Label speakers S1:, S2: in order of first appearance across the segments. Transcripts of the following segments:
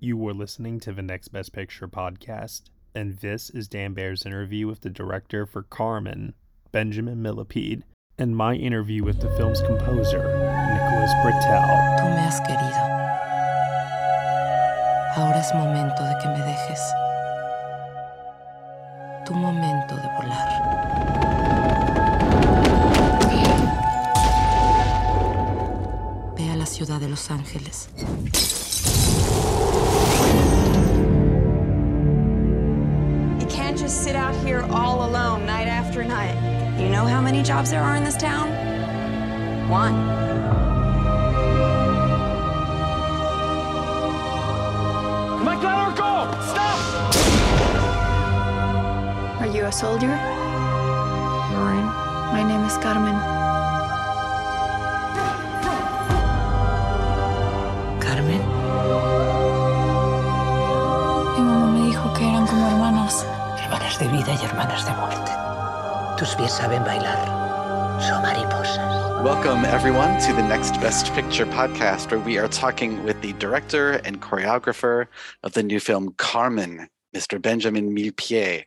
S1: You were listening to the Next Best Picture podcast, and this is Dan Bayer's interview with the director for Carmen, Benjamin Millepied, and my interview with the film's composer, Nicholas Britell.
S2: Tú me has querido. Ahora es momento de que me dejes. Tu momento de volar. Ve a la ciudad de Los Ángeles.
S3: How many jobs there are in this town? One.
S4: Mike, let her go! Stop!
S5: Are you a soldier? Marine. My name is Carmen.
S2: Carmen.
S5: Mi mamá me dijo que eran como hermanas.
S6: hermanas de vida y hermanas de muerte. Tus pies saben bailar. Son mariposas.
S7: Welcome, everyone, to the Next Best Picture podcast, where we are talking with the director and choreographer of the new film Carmen, Mr. Benjamin Millepied.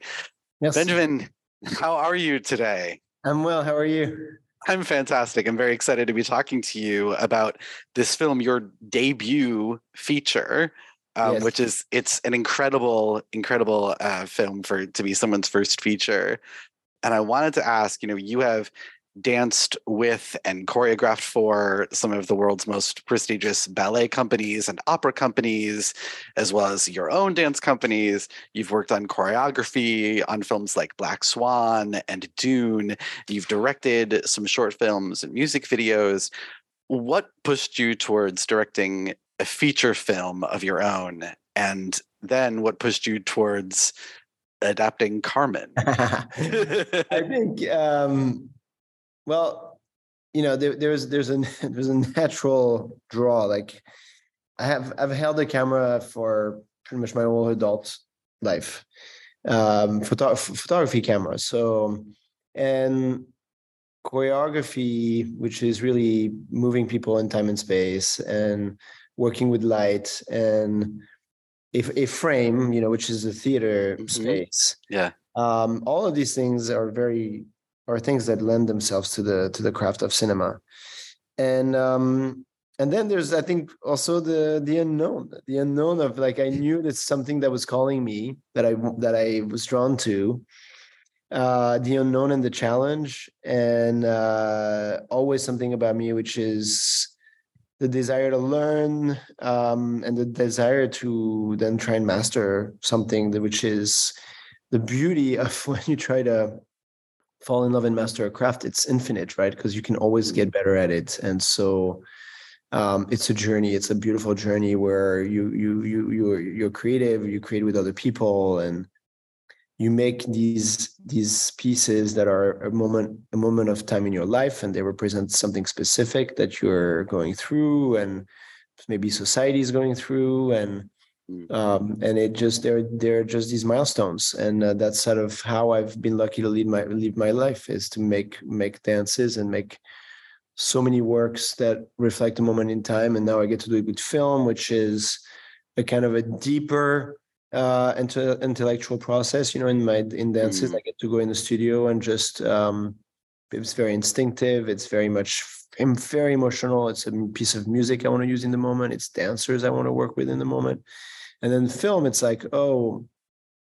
S8: Yes.
S7: Benjamin, how are you today?
S8: I'm well. How are you?
S7: I'm fantastic. I'm very excited to be talking to you about this film, your debut feature, um,
S8: Yes.
S7: which is it's an incredible, incredible uh, film for to be someone's first feature. And I wanted to ask, you know, you have danced with and choreographed for some of the world's most prestigious ballet companies and opera companies, as well as your own dance companies. You've worked on choreography on films like Black Swan and Dune. You've directed some short films and music videos. What pushed you towards directing a feature film of your own? And then what pushed you towards adapting Carmen?
S8: I think, um, well, you know, there, there's there's a there's a natural draw. Like, I have I've held a camera for pretty much my whole adult life, um, photo- photography camera. So, and choreography, which is really moving people in time and space, and working with light and a, a frame, you know, which is a theater
S7: Mhm.
S8: space
S7: yeah.
S8: um, all of these things are very are things that lend themselves to the to the craft of cinema and um and then there's i think also the the unknown the unknown of like i knew that something that was calling me that i that i was drawn to uh the unknown and the challenge and uh always something about me which is the desire to learn um and the desire to then try and master something that which is the beauty of when you try to fall in love and master a craft it's infinite right? Because you can always get better at it. And so um, it's a journey. It's a beautiful journey where you you you you're you're creative you create with other people and you make these these pieces that are a moment a moment of time in your life and they represent something specific that you're going through and maybe society is going through and um, and it just they're they're just these milestones. And uh, that's sort of how i've been lucky to lead my lead my life is to make make dances and make so many works that reflect a moment in time. And now i get to do it with film which is a kind of a deeper uh into intellectual process you know in my in dances
S7: Mm.
S8: i get to go in the studio and just um it's very instinctive it's very much i'm very emotional it's a piece of music i want to use in the moment it's dancers i want to work with in the moment and then film, it's like, oh,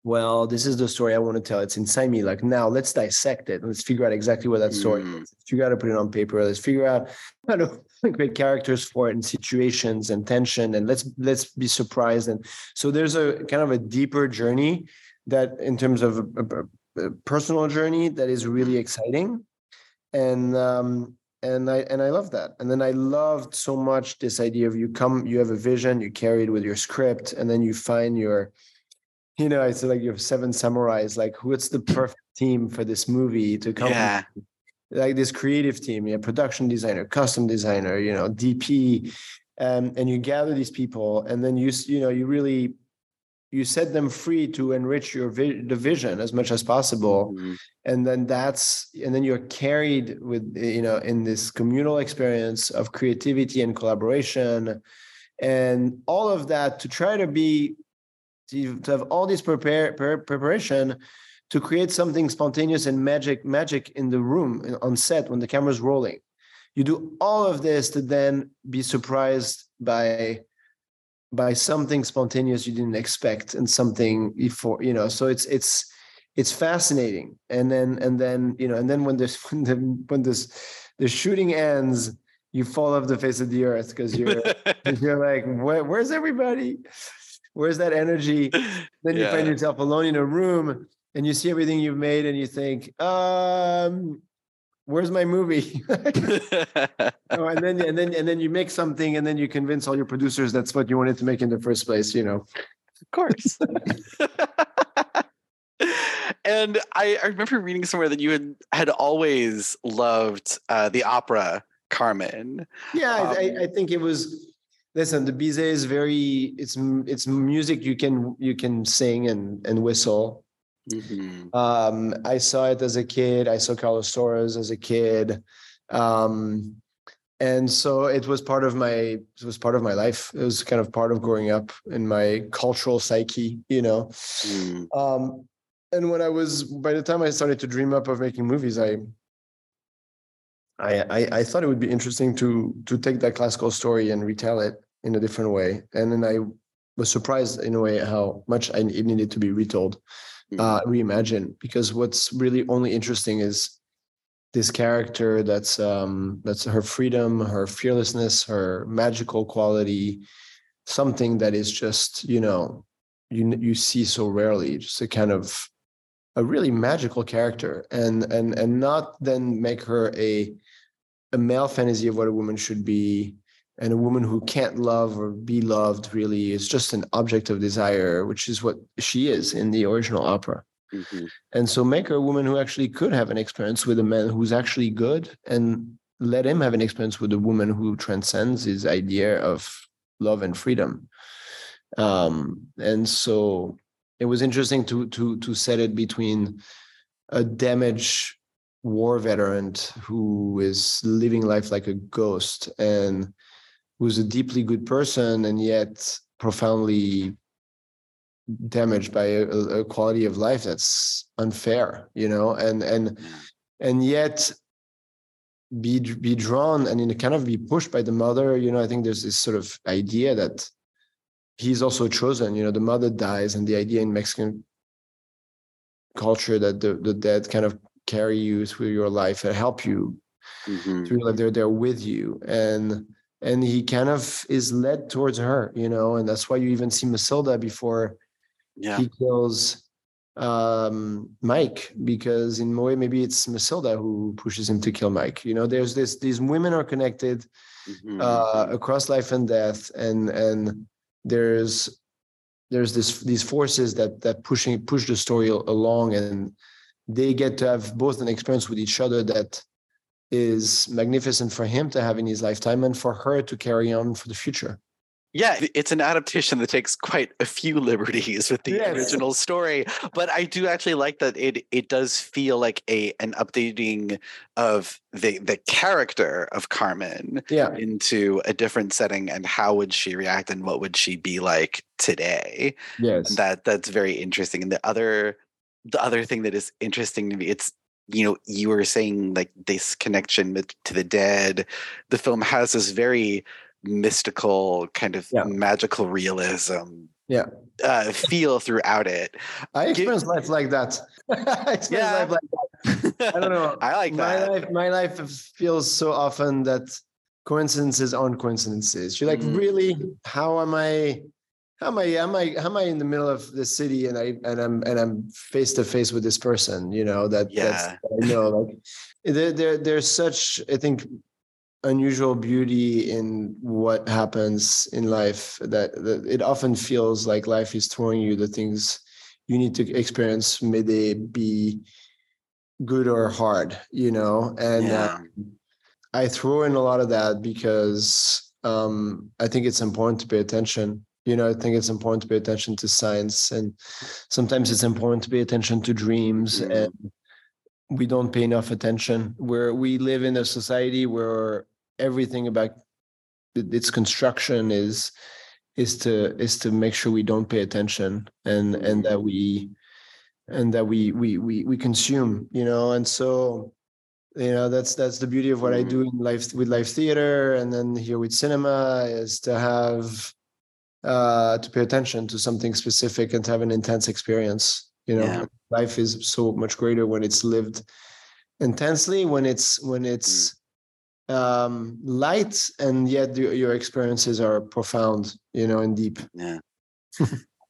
S8: well, this is the story I want to tell. It's inside me. Like now, let's dissect it. Let's figure out exactly what that story
S7: Mm.
S8: is. Let's figure out how to put it on paper. Let's figure out how to create characters for it and situations and tension. And let's let's be surprised. And so there's a kind of a deeper journey that, in terms of a, a- a personal journey, that is really exciting. And um, and I and I love that. And then I loved so much this idea of you come, you have a vision, you carry it with your script, and then you find your, you know, it's like you have seven samurais. Like, what's the perfect team for this movie to come?
S7: Yeah.
S8: Like this creative team, yeah, production designer, custom designer, you know, DP, um, and you gather these people, and then you you know you really you set them free to enrich your vi- the vision as much as possible
S7: Mhm.
S8: and then that's and then you're carried with you know in this communal experience of creativity and collaboration and all of that to try to be to, to have all this prepare, pre- preparation to create something spontaneous and magic magic in the room on set when the camera's rolling. You do all of this to then be surprised by by something spontaneous you didn't expect and something before you know so it's it's it's fascinating. And then and then you know and then when this when the when this the shooting ends you fall off the face of the earth because you're you're like Where, where's everybody where's that energy then you find yourself alone in a room and you see everything you've made and you think um where's my movie Oh, and then and then and then you make something and then you convince all your producers that's what you wanted to make in the first place you know
S7: Of course. and I, I remember reading somewhere that you had had always loved uh, the opera Carmen.
S8: yeah
S7: Um,
S8: I, I think it was listen the bizet is very it's it's music you can you can sing and and whistle.
S7: Mhm.
S8: um i saw it as a kid. I saw Carlos Saura's as a kid. Um and so it was part of my it was part of my life. It was kind of part of growing up in my cultural psyche you know?
S7: Mm.
S8: um and when i was by the time i started to dream up of making movies i I, I I thought it would be interesting to to take that classical story and retell it in a different way, and then I was surprised in a way how much I, it needed to be retold, uh, reimagined. Because what's really only interesting is this character that's um that's her freedom, her fearlessness, her magical quality, something that is just you know you you see so rarely, just a kind of a really magical character. And and and not then make her a a male fantasy of what a woman should be and a woman who can't love or be loved really is just an object of desire which is what she is in the original opera
S7: Mhm.
S8: and so make her a woman who actually could have an experience with a man who's actually good and let him have an experience with a woman who transcends his idea of love and freedom um and so it was interesting to to to set it between a damaged war veteran who is living life like a ghost and who's a deeply good person and yet profoundly damaged by a, a quality of life that's unfair you know? And and and yet be be drawn and in kind of be pushed by the mother you know? I think there's this sort of idea that he's also chosen you know? The mother dies and the idea in mexican culture that the, the dead kind of carry you through your life and help you
S7: Mhm.
S8: through like they're there with you and and he kind of is led towards her you know and that's why you even see matilda before
S7: Yeah.
S8: he kills um mike because in a way maybe it's matilda who pushes him to kill mike you know there's this these women are connected
S7: Mhm.
S8: uh across life and death and and there's there's this these forces that that pushing push the story along and they get to have both an experience with each other that is magnificent for him to have in his lifetime and for her to carry on for the future
S7: Yeah, it's an adaptation that takes quite a few liberties with the
S8: Yes.
S7: original story, but I do actually like that it it does feel like a an updating of the the character of Carmen
S8: yeah
S7: into a different setting and how would she react and what would she be like today?
S8: yes
S7: And that that's very interesting. And the other the other thing that is interesting to me, it's you know, you were saying like this connection with, to the dead. The film has this very mystical kind of
S8: Yeah.
S7: magical realism
S8: Yeah.
S7: uh, feel throughout it.
S8: i experience life like that I experience
S7: Yeah.
S8: life like that i don't know
S7: I like
S8: my
S7: that.
S8: life my life feels so often that coincidences aren't coincidences you're like
S7: Mm.
S8: really how am i how am i am i how am i in the middle of the city and i and i'm and i'm face to face with this person you know that that's
S7: Yeah.
S8: i know like there, there there's such i think unusual beauty in what happens in life that, that it often feels like life is throwing you the things you need to experience may they be good or hard you know and
S7: Yeah.
S8: I throw in a lot of that because um, I think it's important to pay attention. You know, I think it's important to pay attention to science, and sometimes it's important to pay attention to dreams,
S7: Mhm.
S8: and we don't pay enough attention. Where we live in a society where everything about its construction is is to is to make sure we don't pay attention and and that we and that we we we we consume you know and so you know that's that's the beauty of what i do in life with live theater and then here with cinema is to have uh to pay attention to something specific and to have an intense experience you know
S7: Yeah.
S8: life is so much greater when it's lived intensely when it's when it's um light and yet your, your experiences are profound you know and deep
S7: Yeah.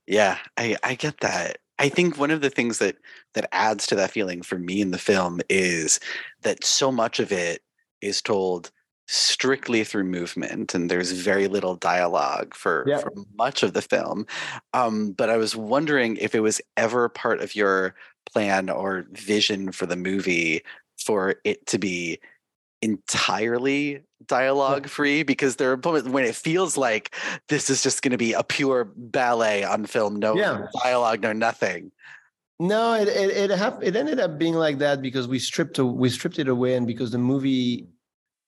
S7: yeah, I I get that. I think one of the things that that adds to that feeling for me in the film is that so much of it is told strictly through movement and there's very little dialogue for,
S8: Yeah.
S7: for much of the film. Um, but I was wondering if it was ever part of your plan or vision for the movie for it to be entirely dialogue free because there are moments when it feels like this is just going to be a pure ballet on film no
S8: Yeah.
S7: dialogue no nothing
S8: No, it it it, it ended up being like that because we stripped a- we stripped it away, and because the movie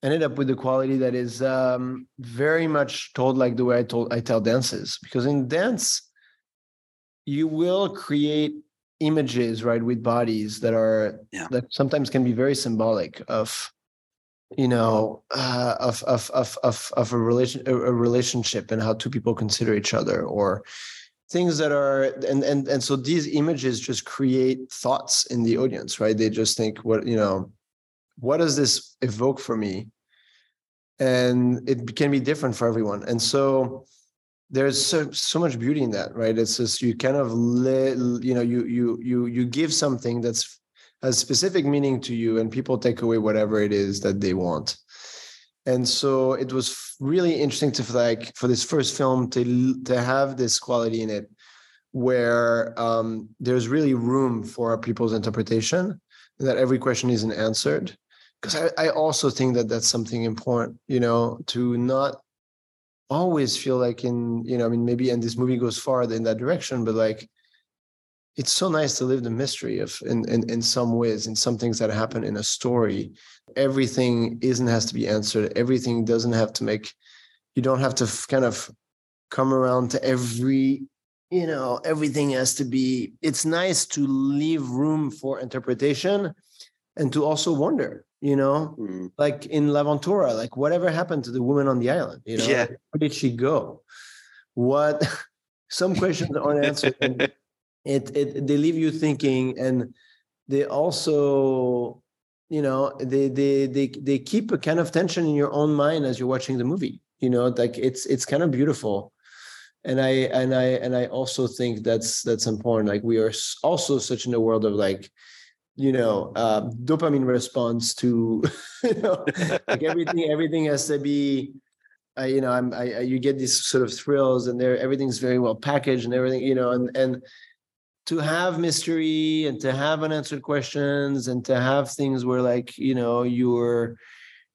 S8: ended up with the quality that is um, very much told like the way I told I tell dances. Because in dance, you will create images right with bodies that are
S7: Yeah.
S8: that sometimes can be very symbolic of you know uh, of, of of of of a relation a, a relationship and how two people consider each other or things that are and and and so these images just create thoughts in the audience right they just think what you know what does this evoke for me? And it can be different for everyone. And so there's so, so much beauty in that right? It's just you kind of you know you you you you give something that's has specific meaning to you and people take away whatever it is that they want. And so it was really interesting to like for this first film to to have this quality in it where um, there's really room for people's interpretation that every question isn't answered because I, I also think that that's something important you know to not always feel like in you know i mean maybe and this movie goes far in that direction but like it's so nice to live the mystery of in, in in some ways in some things that happen in a story. Everything isn't has to be answered. Everything doesn't have to make you don't have to kind of come around to every you know everything has to be it's nice to leave room for interpretation and to also wonder you know
S7: Mm,
S8: like in L'Avventura, like whatever happened to the woman on the island? You know,
S7: Yeah.
S8: Where did she go? What? Some questions aren't answered. and it, it they leave you thinking, and they also, you know, they they they they keep a kind of tension in your own mind as you're watching the movie. You know, like it's it's kind of beautiful. And I and I and I also think that's that's important. Like we are also such in a world of like you know uh, dopamine response to you know like everything everything has to be uh, you know i'm I, I you get these sort of thrills and there everything's very well packaged and everything you know and and to have mystery and to have unanswered questions and to have things where like you know your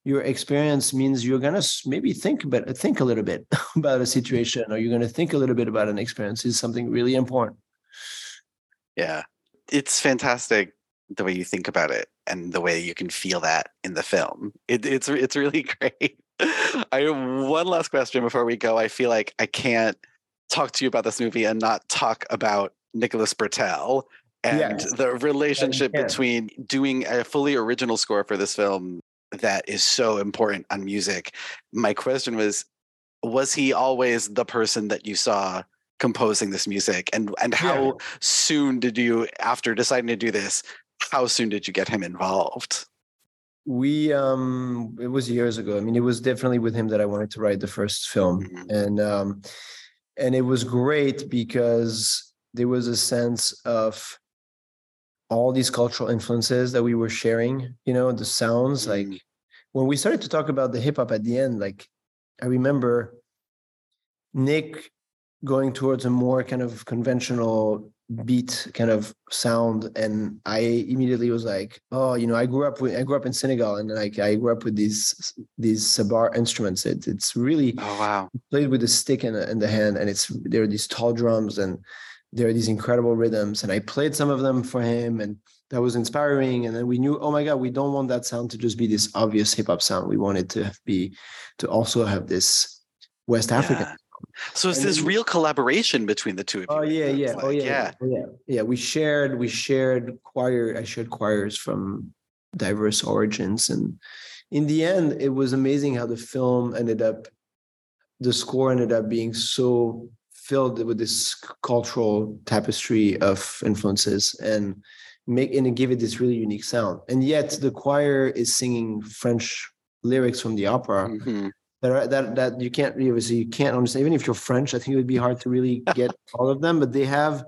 S8: your experience means you're gonna maybe think about think a little bit about a situation or you're gonna think a little bit about an experience is something really important.
S7: Yeah. It's fantastic the way you think about it and the way you can feel that in the film. It, it's it's really great. I have one last question before we go. I feel like i can't talk to you about this movie and not talk about Nicholas Britell and
S8: Yeah.
S7: the relationship between doing a fully original score for this film that is so important on music. My question was was he always the person that you saw composing this music? And and how
S8: Yeah.
S7: soon did you after deciding to do this how soon did you get him involved
S8: we um it was years ago i mean it was definitely with him that i wanted to write the first film
S7: Mhm.
S8: and um and it was great because there was a sense of all these cultural influences that we were sharing you know the sounds like
S7: Mm.
S8: when we started to talk about the hip hop at the end like i remember nick going towards a more kind of conventional beat kind of sound and i immediately was like oh you know i grew up with i grew up in senegal and like i grew up with these these sabar instruments it, it's really
S7: oh wow
S8: played with a stick in the, the hand and it's there are these tall drums and there are these incredible rhythms and i played some of them for him and that was inspiring. And then we knew, oh my God, we don't want that sound to just be this obvious hip hop sound. We wanted to be to also have this West African.
S7: Yeah. So it's this
S8: then-
S7: real collaboration between the two of you.
S8: Oh yeah, yeah, oh
S7: like.
S8: yeah,
S7: yeah.
S8: oh, yeah, yeah. We shared, we shared choir. I shared choirs from diverse origins, and in the end, it was amazing how the film ended up. The score ended up being so filled with this cultural tapestry of influences, and make and give it this really unique sound. And yet, the choir is singing French lyrics from the opera
S7: Mhm.
S8: That are, that that you can't obviously you can't understand. Even if you're French, I think it would be hard to really get all of them. But they have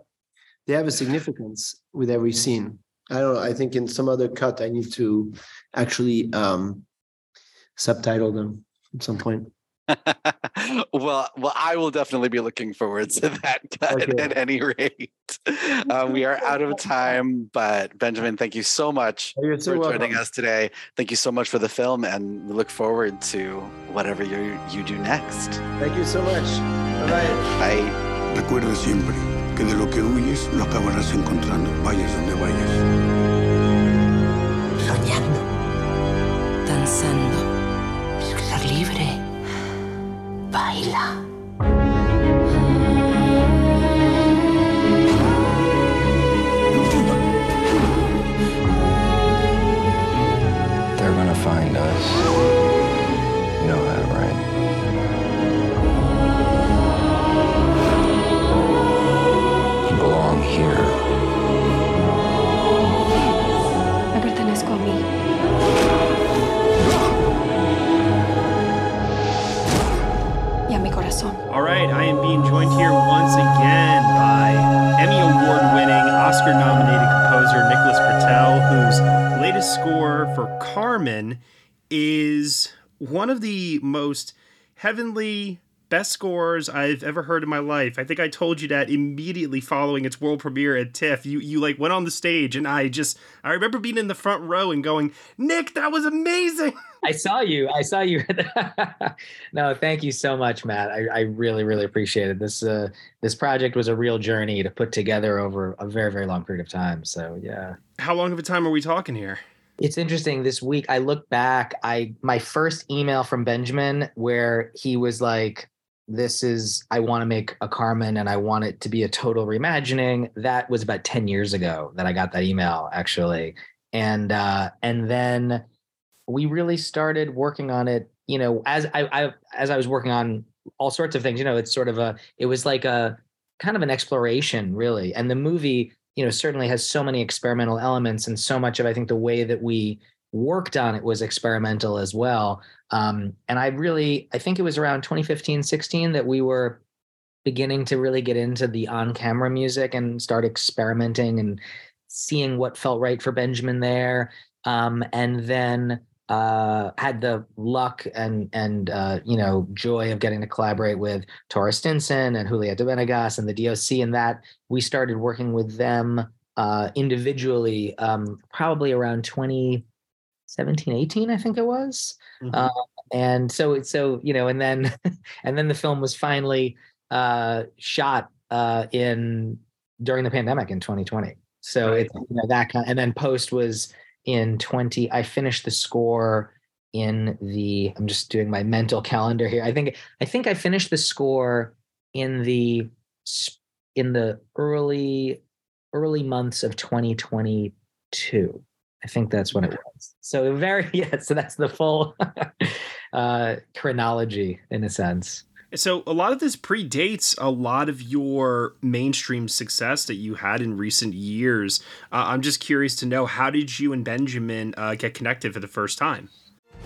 S8: they have a significance with every scene. I don't know. I think in some other cut, I need to actually um subtitle them at some point.
S7: well, well, I will definitely be looking forward to that cut
S8: Okay.
S7: at any rate. Um, we are out of time, but Benjamin, thank you so much
S8: Oh, so
S7: for joining us today. Thank you so much for the film, and we look forward to whatever you you do next.
S8: Thank you so much. Bye bye.
S7: Bye.
S9: Recuerda siempre que de lo que huyes lo acabarás encontrando, vayas donde vayas.
S6: Soñando.
S2: danzando.
S6: Baila.
S10: They're
S1: joined here once again by Emmy Award winning, Oscar nominated composer Nicholas Britell, whose latest score for Carmen is one of the most heavenly, best scores I've ever heard in my life. I think I told you that immediately following its world premiere at TIFF. You you like went on the stage and I just I remember being in the front row and going, Nick, that was amazing.
S11: I saw you. I saw you. no, thank you so much, Matt. I, I really, really appreciate it. This uh, this project was a real journey to put together over a very, very long period of time. So yeah,
S1: How long of a time are we talking here?
S11: it's interesting. This week, I look back. I my first email from Benjamin where he was like, "This is I want to make a Carmen and I want it to be a total reimagining." That was about ten years ago that I got that email actually, and uh, and then we really started working on it you know as I, I as i was working on all sorts of things you know it's sort of a it was like a kind of an exploration really and the movie you know certainly has so many experimental elements and so much of i think the way that we worked on it was experimental as well. Um, and i really i think it was around 2015 16 that we were beginning to really get into the on camera music and start experimenting and seeing what felt right for benjamin there. Um, and then uh, had the luck and and uh, you know joy of getting to collaborate with Taura Stinson and Julieta Venegas and the DOC, and that. We started working with them uh, individually um, probably around 2017, 18, I think it was. Uh, and so it's so you know, and then and then the film was finally uh, shot uh, in during the pandemic in 2020. So it's you know that kind, of, and then post was in 20 i finished the score in the i'm just doing my mental calendar here i think i think i finished the score in the in the early early months of 2022 i think that's what it was so very yeah so that's the full uh chronology in a sense
S1: So a lot of this predates a lot of your mainstream success that you had in recent years. Uh, I'm just curious to know how did you and Benjamin uh, get connected for the first time?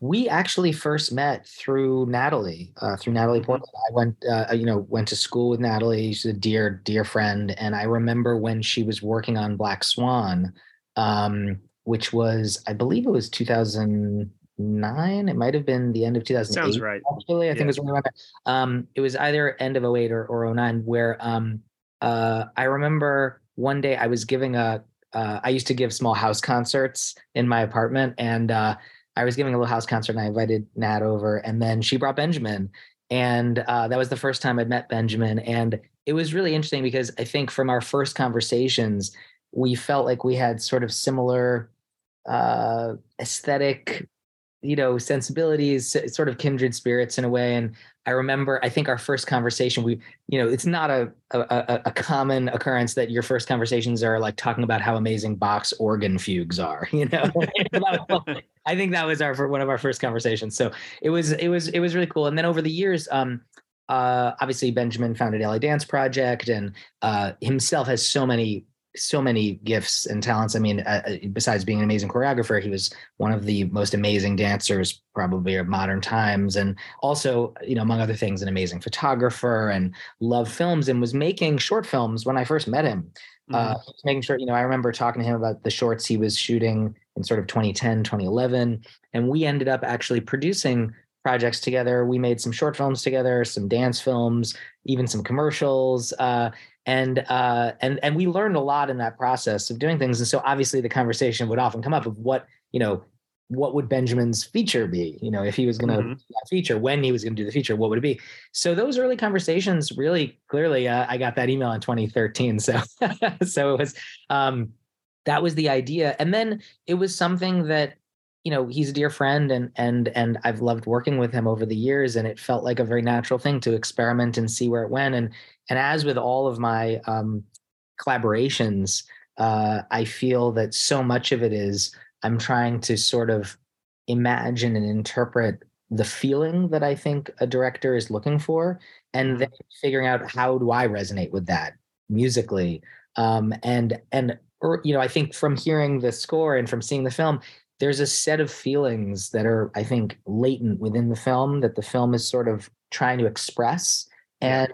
S11: We actually first met through Natalie, uh, through Natalie Portman. I went, uh, you know, went to school with Natalie. She's a dear, dear friend. And I remember when she was working on Black Swan, um, which was I believe it was 2009. It might have been the end of 2008.
S12: Sounds right.
S11: Actually, I think
S12: Yeah.
S11: it was around that. Um, it was either end of 08 or, or 09 where um, uh, I remember one day I was giving a uh, I used to give small house concerts in my apartment and uh, I was giving a little house concert and I invited Nat over and then she brought Benjamin. And uh, that was the first time I'd met Benjamin and it was really interesting because I think from our first conversations we felt like we had sort of similar uh, aesthetic you know sensibilities sort of kindred spirits in a way and i remember i think our first conversation we you know it's not a a, a- common occurrence that your first conversations are like talking about how amazing Bach's organ fugues are you know? I think that was our one of our first conversations so it was it was it was really cool and then over the years um uh obviously benjamin founded la dance project and uh himself has so many so many gifts and talents. I mean, uh, uh, besides being an amazing choreographer, he was one of the most amazing dancers probably of modern times, and also, you know, among other things, an amazing photographer and loved films and was making short films when I first met him. Uh, he was making sure, you know, I remember talking to him about the shorts he was shooting in sort of 2010, 2011, and we ended up actually producing projects together. We made some short films together, some dance films, even some commercials. Uh, and uh, and and we learned a lot in that process of doing things. And so obviously the conversation would often come up of what you know, what would Benjamin's feature be? You know, if he was going to
S12: Mhm.
S11: do that feature, when he was going to do the feature, what would it be? So those early conversations really clearly, uh, I got that email in 2013. So so it was um, that was the idea, and then it was something that you know he's a dear friend and and and I've loved working with him over the years and it felt like a very natural thing to experiment and see where it went and and as with all of my um collaborations uh I feel that so much of it is I'm trying to sort of imagine and interpret the feeling that I think a director is looking for and then figuring out how do I resonate with that musically um and and or you know I think from hearing the score and from seeing the film there's a set of feelings that are i think latent within the film that the film is sort of trying to express. And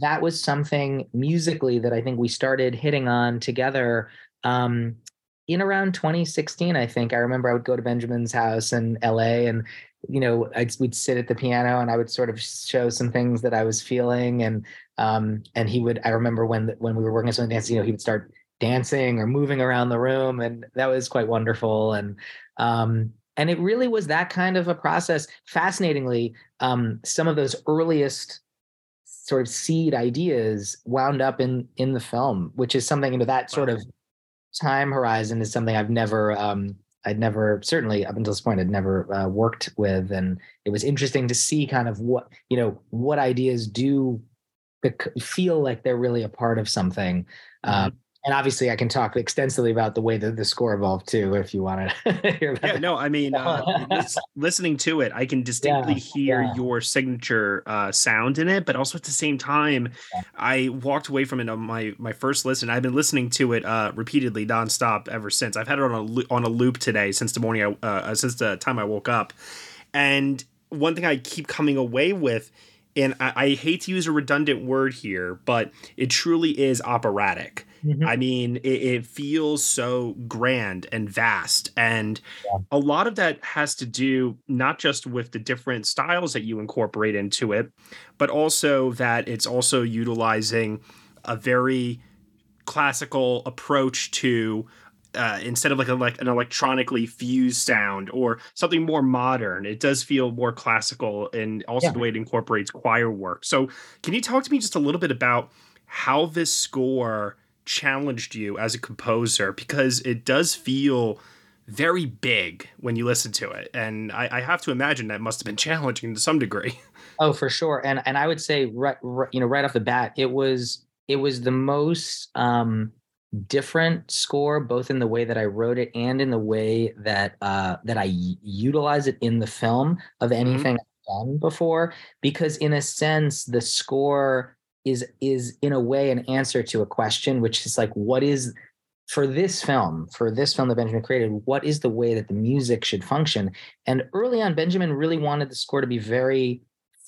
S11: that was something musically that i think we started hitting on together um, in around 2016 i think. I remember i would go to benjamin's house in la and you know I'd, we'd sit at the piano and i would sort of show some things that i was feeling and um, and he would i remember when when we were working on something dance you know he would start dancing or moving around the room and that was quite wonderful. And um and it really was that kind of a process. Fascinatingly um some of those earliest sort of seed ideas wound up in in the film which is something you know that sort of time horizon is something i've never um i'd never certainly up until this point i'd never uh, worked with. And it was interesting to see kind of what you know what ideas do bec- feel like they're really a part of something. Um, and obviously i can talk extensively about the way that the score evolved too if you want to hear about
S12: Yeah, no, I mean, uh, lis- listening to it, I can distinctly hear
S11: yeah.
S12: your signature uh, sound in it, but also at the same time, I walked away from it on my my first listen. I've been listening to it uh, repeatedly, nonstop ever since. I've had it on a on a loop today since the morning, I, uh, since the time I woke up. And one thing I keep coming away with, and I, I hate to use a redundant word here, but it truly is operatic. Mm-hmm. I mean, it, it feels so grand and vast. And a lot of that has to do not just with the different styles that you incorporate into it, but also that it's also utilizing a very classical approach to uh, instead of like a, like an electronically fused sound or something more modern, it does feel more classical and also
S11: Yeah.
S12: the way it incorporates choir work. So, can you talk to me just a little bit about how this score challenged you as a composer? Because it does feel very big when you listen to it, and I, I have to imagine that must have been challenging to some degree.
S11: Oh, for sure. And and I would say right, right you know right off the bat it was it was the most um different score both in the way that I wrote it and in the way that uh that I utilize it in the film of anything I've done before because in a sense the score is is in a way an answer to a question which is like what is for this film, for this film that Benjamin created, what is the way that the music should function? And early on, Benjamin really wanted the score to be very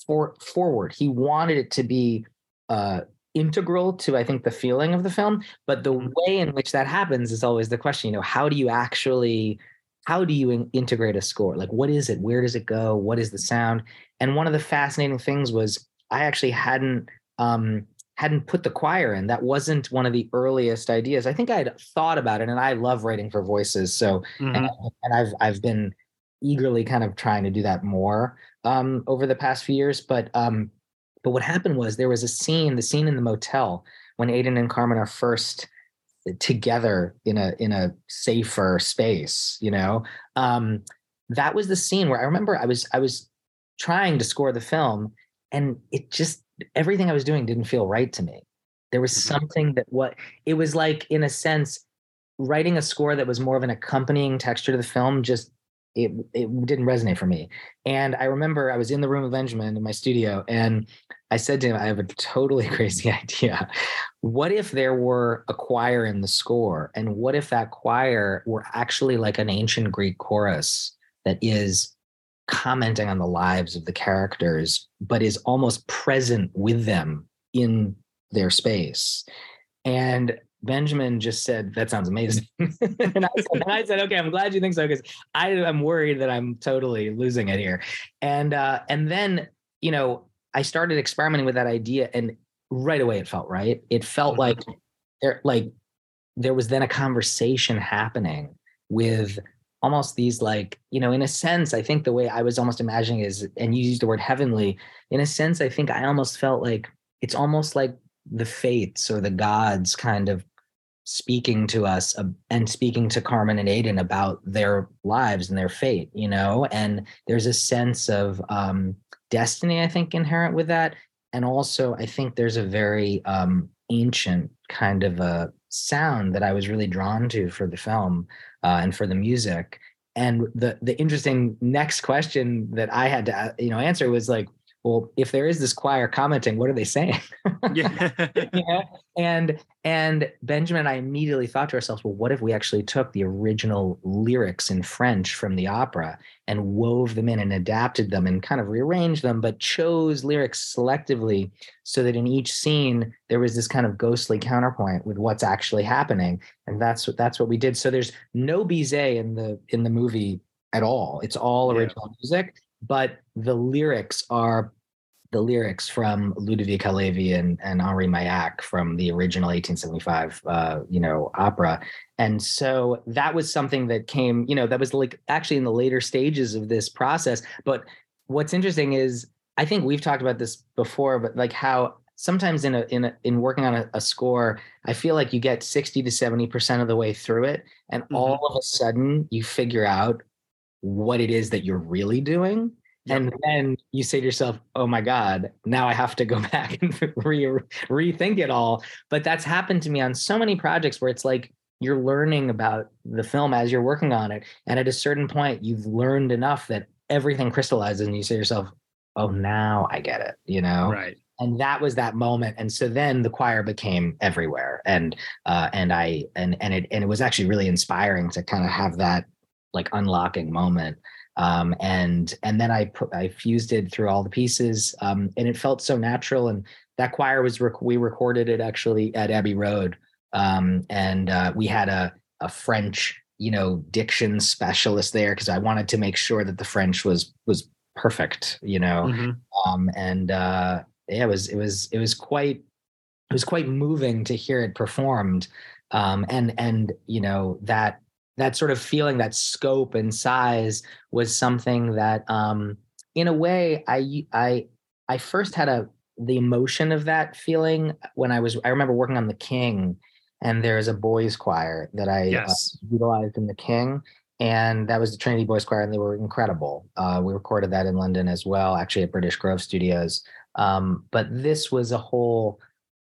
S11: for, forward. He wanted it to be uh, integral to I think the feeling of the film. But the
S12: Mhm.
S11: way in which that happens is always the question. You know, how do you actually how do you in- integrate a score? Like, what is it? Where does it go? What is the sound? And one of the fascinating things was I actually hadn't um, hadn't put the choir in. That wasn't one of the earliest ideas. I think I had thought about it, and I love writing for voices. So, and,
S12: Mhm.
S11: and I've I've been eagerly kind of trying to do that more um, over the past few years. But um, but what happened was there was a scene, the scene in the motel when Aidan and Carmen are first together in a in a safer space, you know. Um, that was the scene where I remember I was I was trying to score the film and it just everything I was doing didn't feel right to me. There was something that what it was like in a sense writing a score that was more of an accompanying texture to the film just it it didn't resonate for me. And I remember I was in the room with Benjamin in my studio and I said to him, I have a totally crazy idea. What if there were a choir in the score? And what if that choir were actually like an ancient Greek chorus that is commenting on the lives of the characters, but is almost present with them in their space? And Benjamin just said, "That sounds amazing," and, I said, and I said, "Okay, I'm glad you think so because I am worried that I'm totally losing it here." And uh, and then you know I started experimenting with that idea, and right away it felt right. It felt like there like there was then a conversation happening with almost these like you know in a sense i think the way i was almost imagining is and you used the word heavenly in a sense i think i almost felt like it's almost like the fates or the gods kind of speaking to us uh, and speaking to Carmen and Aidan about their lives and their fate, you know, and there's a sense of um, destiny, I think, inherent with that. And also, I think there's a very um, ancient kind of a sound that I was really drawn to for the film uh, and for the music. And the the interesting next question that I had to you know answer was like, well, if there is this choir commenting, what are they saying?
S12: yeah.
S11: know? And and Benjamin and I immediately thought to ourselves, well, what if we actually took the original lyrics in French from the opera and wove them in and adapted them and kind of rearranged them, but chose lyrics selectively so that in each scene there was this kind of ghostly counterpoint with what's actually happening. And that's what that's what we did. So there's no Bizet in the in the movie at all. It's all
S12: Yeah.
S11: original music, but the lyrics are the lyrics from Ludovic Halévy and, and Henri Meilhac from the original 1875, uh, you know, opera. And so that was something that came, you know, that was like actually in the later stages of this process. But what's interesting is I think we've talked about this before, but like how sometimes in a in a, in working on a, a score, I feel like you get 60 to 70% of the way through it, and all of a sudden you figure out what it is that you're really doing. And then you say to yourself, "Oh my God! Now I have to go back and re- rethink it all." But that's happened to me on so many projects where it's like you're learning about the film as you're working on it, and at a certain point, you've learned enough that everything crystallizes, and you say to yourself, "Oh, now I get it," you know?
S12: Right.
S11: and that was that moment and so then the choir became everywhere and uh and i and and it and it was actually really inspiring to kind of have that like unlocking moment. Um and and then i put i fused it through all the pieces um and it felt so natural and that choir was rec- we recorded it actually at abbey road um and uh we had a a french you know diction specialist there because i wanted to make sure that the french was was perfect you know?
S12: Mhm.
S11: um and uh yeah, it was it was it was quite it was quite moving to hear it performed. Um and and you know that that sort of feeling that scope and size was something that um in a way i i i first had a the emotion of that feeling when i was i remember working on the king and there's a boys choir that i
S12: Yes.
S11: uh, utilized in the king and that was the trinity boys choir and they were incredible. Uh, we recorded that in london as well actually at british grove studios. Um, but this was a whole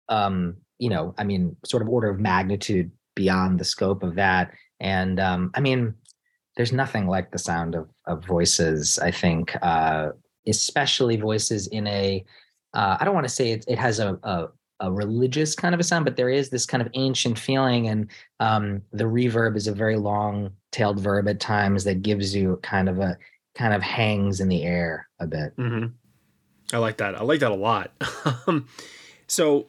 S11: um, you know i mean sort of order of magnitude beyond the scope of that and um, i mean there's nothing like the sound of, of voices i think uh, especially voices in a uh, i don't want to say it, it has a, a a religious kind of a sound but there is this kind of ancient feeling and um, the reverb is a very long tailed verb at times that gives you kind of a kind of hangs in the air a bit
S12: hmm I like that. I like that a lot. Um, so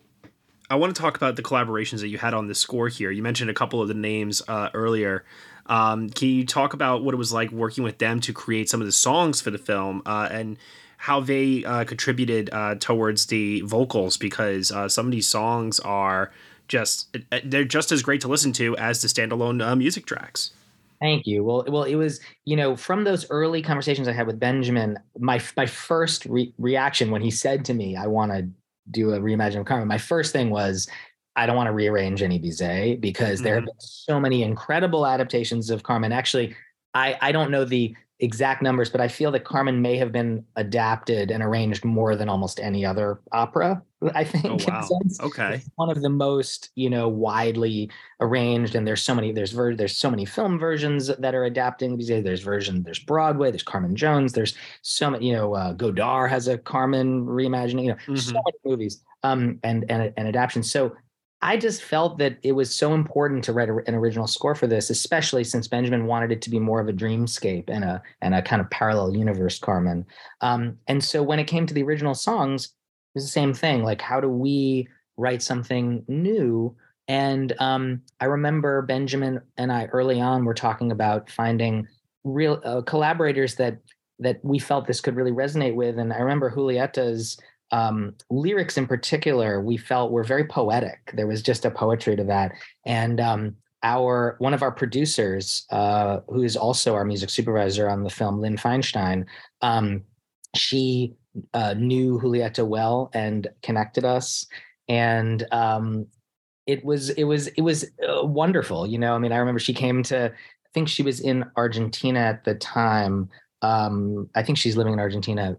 S12: I want to talk about the collaborations that you had on the score here. You mentioned a couple of the names uh, earlier. Um, can you talk about what it was like working with them to create some of the songs for the film uh, and how they uh, contributed uh, towards the vocals? Because uh, some of these songs are just uh, they're just as great to listen to as the standalone music tracks.
S11: Thank you. Well, well, it was you know from those early conversations I had with Benjamin, my my first re- reaction when he said to me, "I want to do a reimagining of Carmen," my first thing was, I don't want to rearrange any Bizet because mm-hmm. there have mm-hmm. been so many incredible adaptations of Carmen. Actually, I I don't know the exact numbers, but I feel that Carmen may have been adapted and arranged more than almost any other opera. I think.
S12: Oh, wow. Okay.
S11: One of the most, you know, widely arranged, and there's so many. There's ver- there's so many film versions that are adapting these days. There's version. There's Broadway. There's Carmen Jones. There's so many. You know, uh, Godard has a Carmen reimagining. You know, mm-hmm. so many movies. Um, and and and adaptations. So I just felt that it was so important to write a, an original score for this, especially since Benjamin wanted it to be more of a dreamscape and a and a kind of parallel universe Carmen. Um, and so when it came to the original songs, was the same thing. Like, how do we write something new? And um, I remember Benjamin and I early on were talking about finding real uh, collaborators that that we felt this could really resonate with. And I remember Julieta's um, lyrics in particular, we felt were very poetic. There was just a poetry to that. And um, our one of our producers, uh, who is also our music supervisor on the film, Lynn Fainchtein, um, she uh, knew Julieta well and connected us. And um, it was it was it was uh, wonderful. You know, I mean, I remember she came to. I think she was in Argentina at the time. Um, I think she's living in Argentina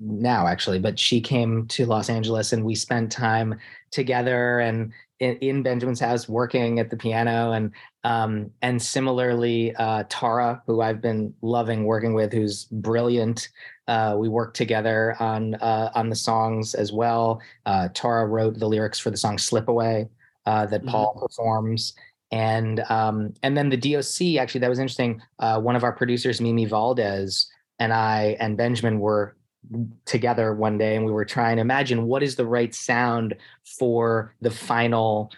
S11: now actually but she came to los angeles and we spent time together and in, in benjamin's house working at the piano and um, and similarly uh, Taura who i've been loving working with who's brilliant uh, we worked together on uh, on the songs as well. Uh, Taura wrote the lyrics for the song slip away uh, that mm-hmm. paul performs. And um, and then the D.O.C. actually that was interesting. Uh, one of our producers mimi Valdés and i and benjamin were together one day and we were trying to imagine what is the right sound for the final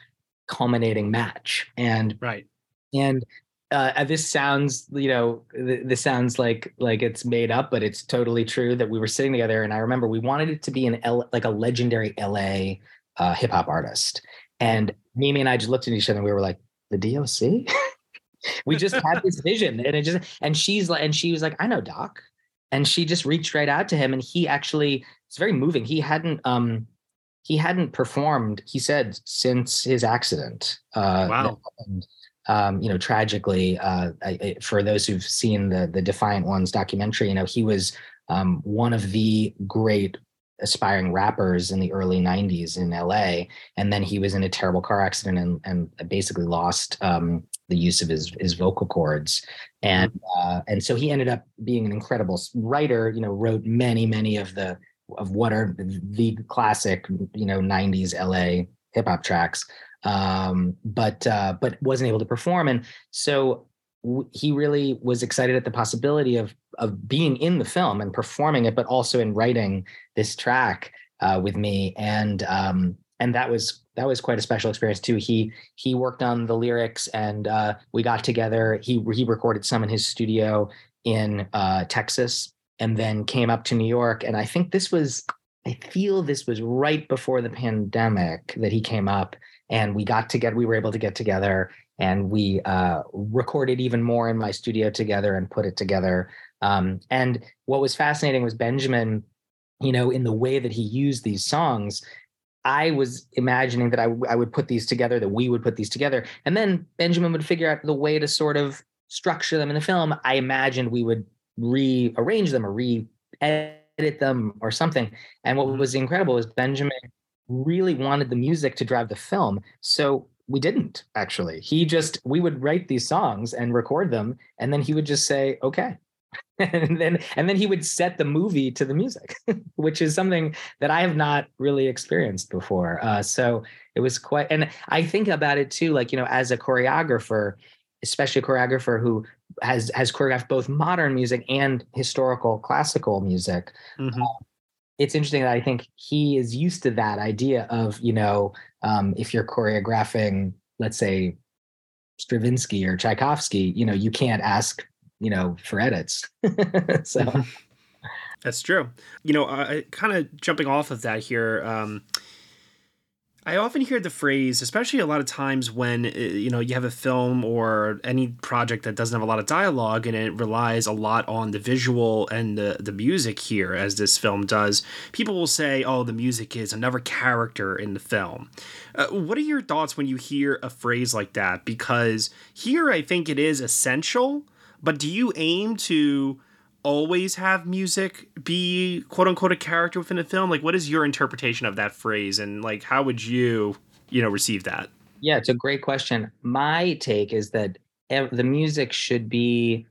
S11: culminating match. And
S12: right.
S11: and uh, this sounds you know this sounds like like it's made up but it's totally true that we were sitting together and i remember we wanted it to be an L, like a legendary la uh, hip-hop artist. And mimi and i just looked at each other and we were like the D.O.C. we just had this vision and it just and she's like and she was like i know doc. And she just reached right out to him and he actually it's very moving. He hadn't um he hadn't performed he said since his accident uh
S12: wow
S11: um you know tragically uh I, for those who've seen the the defiant ones documentary you know he was um one of the great aspiring rappers in the early 90s in LA and then he was in a terrible car accident and and basically lost um the use of his his vocal cords and mm-hmm. uh, and so he ended up being an incredible writer you know wrote many many of the of what are the classic you know 90s la hip hop tracks um, but uh, but wasn't able to perform and so w- he really was excited at the possibility of of being in the film and performing it but also in writing this track uh, with me and um, and that was that was quite a special experience too. He he worked on the lyrics, and uh, we got together. He he recorded some in his studio in uh, Texas, and then came up to New York. And I think this was I feel this was right before the pandemic that he came up, and we got together. We were able to get together, and we uh, recorded even more in my studio together and put it together. Um, and what was fascinating was Benjamin, you know, in the way that he used these songs I was imagining that I, I would put these together, that we would put these together. And then Benjamin would figure out the way to sort of structure them in the film. I imagined we would rearrange them or re edit them or something. And what mm-hmm. was incredible is Benjamin really wanted the music to drive the film. So we didn't actually. He just, we would write these songs and record them. And then he would just say, okay, and then and then he would set the movie to the music which is something that i have not really experienced before uh, so it was quite and i think about it too like you know as a choreographer especially a choreographer who has has choreographed both modern music and historical classical music mm-hmm. uh, it's interesting that i think he is used to that idea of you know um, if you're choreographing, let's say Stravinsky or Tchaikovsky, you know, you can't ask, you know, for edits. so
S12: that's true. You know, kind of jumping off of that here. Um, I often hear the phrase, especially a lot of times when uh, you know you have a film or any project that doesn't have a lot of dialogue and it relies a lot on the visual and the the music here, as this film does. People will say, "Oh, the music is another character in the film." Uh, what are your thoughts when you hear a phrase like that? Because here, I think it is essential, but do you aim to always have music be quote unquote a character within a film? Like, what is your interpretation of that phrase, and like, how would you, you know, receive that?
S11: Yeah, it's a great question. My take is that the music should be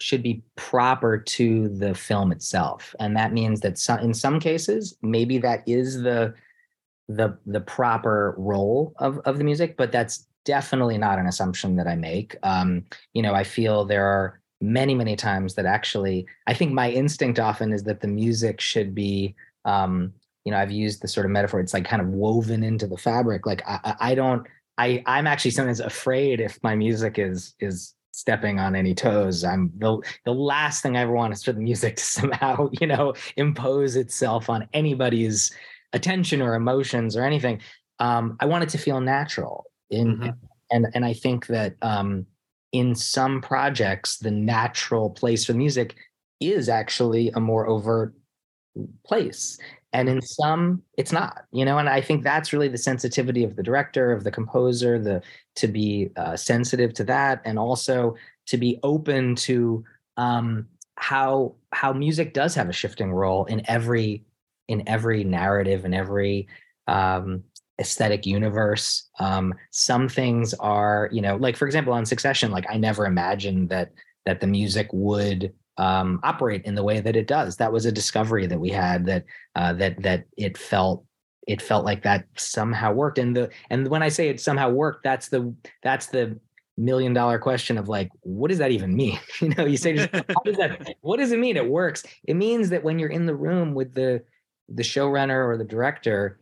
S11: should be proper to the film itself, and that means that some, in some cases, maybe that is the the the proper role of of the music, but that's definitely not an assumption that I make. Um, you know, I feel there are many many times that actually i think my instinct often is that the music should be um you know i've used the sort of metaphor it's like kind of woven into the fabric like i i don't i i'm actually sometimes afraid if my music is is stepping on any toes i'm the the last thing i ever want is for the music to somehow you know impose itself on anybody's attention or emotions or anything um i want it to feel natural in mm-hmm. and and i think that um in some projects, the natural place for music is actually a more overt place. And in some, it's not, you know, and I think that's really the sensitivity of the director, of the composer, the to be uh, sensitive to that, and also to be open to um, how how music does have a shifting role in every in every narrative and every um, aesthetic universe. Um, some things are, you know, like for example, on Succession, like I never imagined that that the music would um, operate in the way that it does. That was a discovery that we had that uh, that that it felt it felt like that somehow worked. And the and when I say it somehow worked, that's the that's the million dollar question of like, what does that even mean? you know, you say, how does that? What does it mean? It works. It means that when you're in the room with the the showrunner or the director,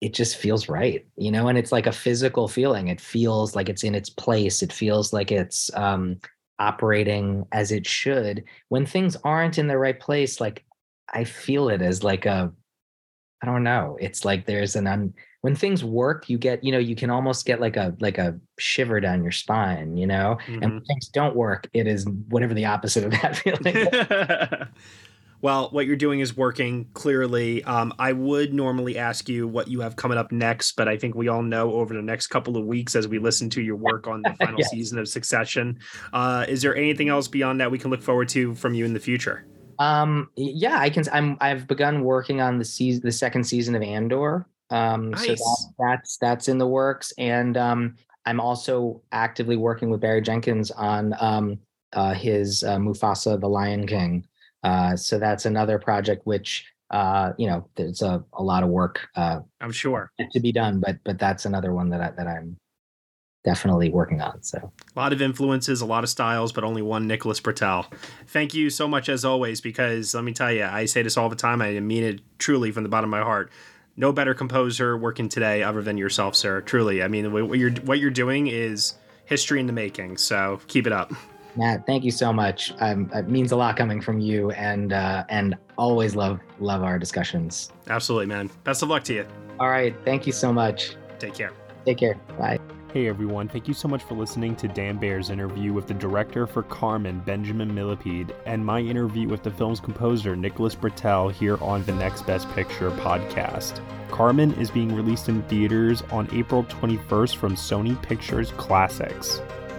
S11: it just feels right you know and it's like a physical feeling. It feels like it's in its place. It feels like it's um operating as it should. When things aren't in the right place like i feel it as like a i don't know it's like there's an un when things work you get you know you can almost get like a like a shiver down your spine you know mm-hmm. and when things don't work it is whatever the opposite of that feeling
S12: well, what you're doing is working clearly. Um, I would normally ask you what you have coming up next, but I think we all know over the next couple of weeks as we listen to your work on the final yes. season of Succession. Uh, is there anything else beyond that we can look forward to from you in the future?
S11: Um, yeah, I can. I'm. I've begun working on the season, the second season of Andor. Um, nice. so that, that's that's in the works, and um, I'm also actively working with Barry Jenkins on um, uh, his uh, Mufasa: The Lion King. Uh, so that's another project which uh, you know there's a, a lot of work. Uh,
S12: I'm sure
S11: to be done, but but that's another one that I, that I'm definitely working on. So
S12: a lot of influences, a lot of styles, but only one Nicholas Britell. Thank you so much as always, because let me tell you, I say this all the time. I mean it truly from the bottom of my heart. No better composer working today other than yourself, sir. Truly, I mean what you're what you're doing is history in the making. So keep it up.
S11: Matt, thank you so much. Um, it means a lot coming from you, and uh, and always love love our discussions.
S12: Absolutely, man. Best of luck to you.
S11: All right, thank you so much.
S12: Take care.
S11: Take care. Bye.
S1: Hey everyone, thank you so much for listening to Dan Bayer's interview with the director for Carmen, Benjamin Millepied, and my interview with the film's composer, Nicholas Britell, here on the Next Best Picture podcast. Carmen is being released in theaters on April 21st from Sony Pictures Classics.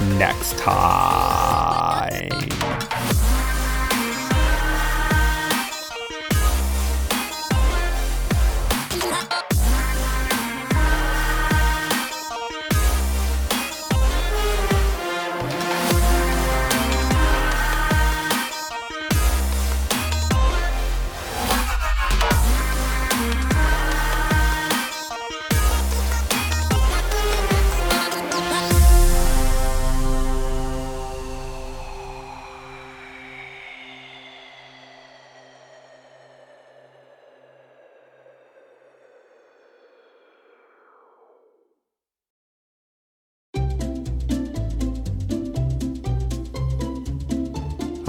S1: next time.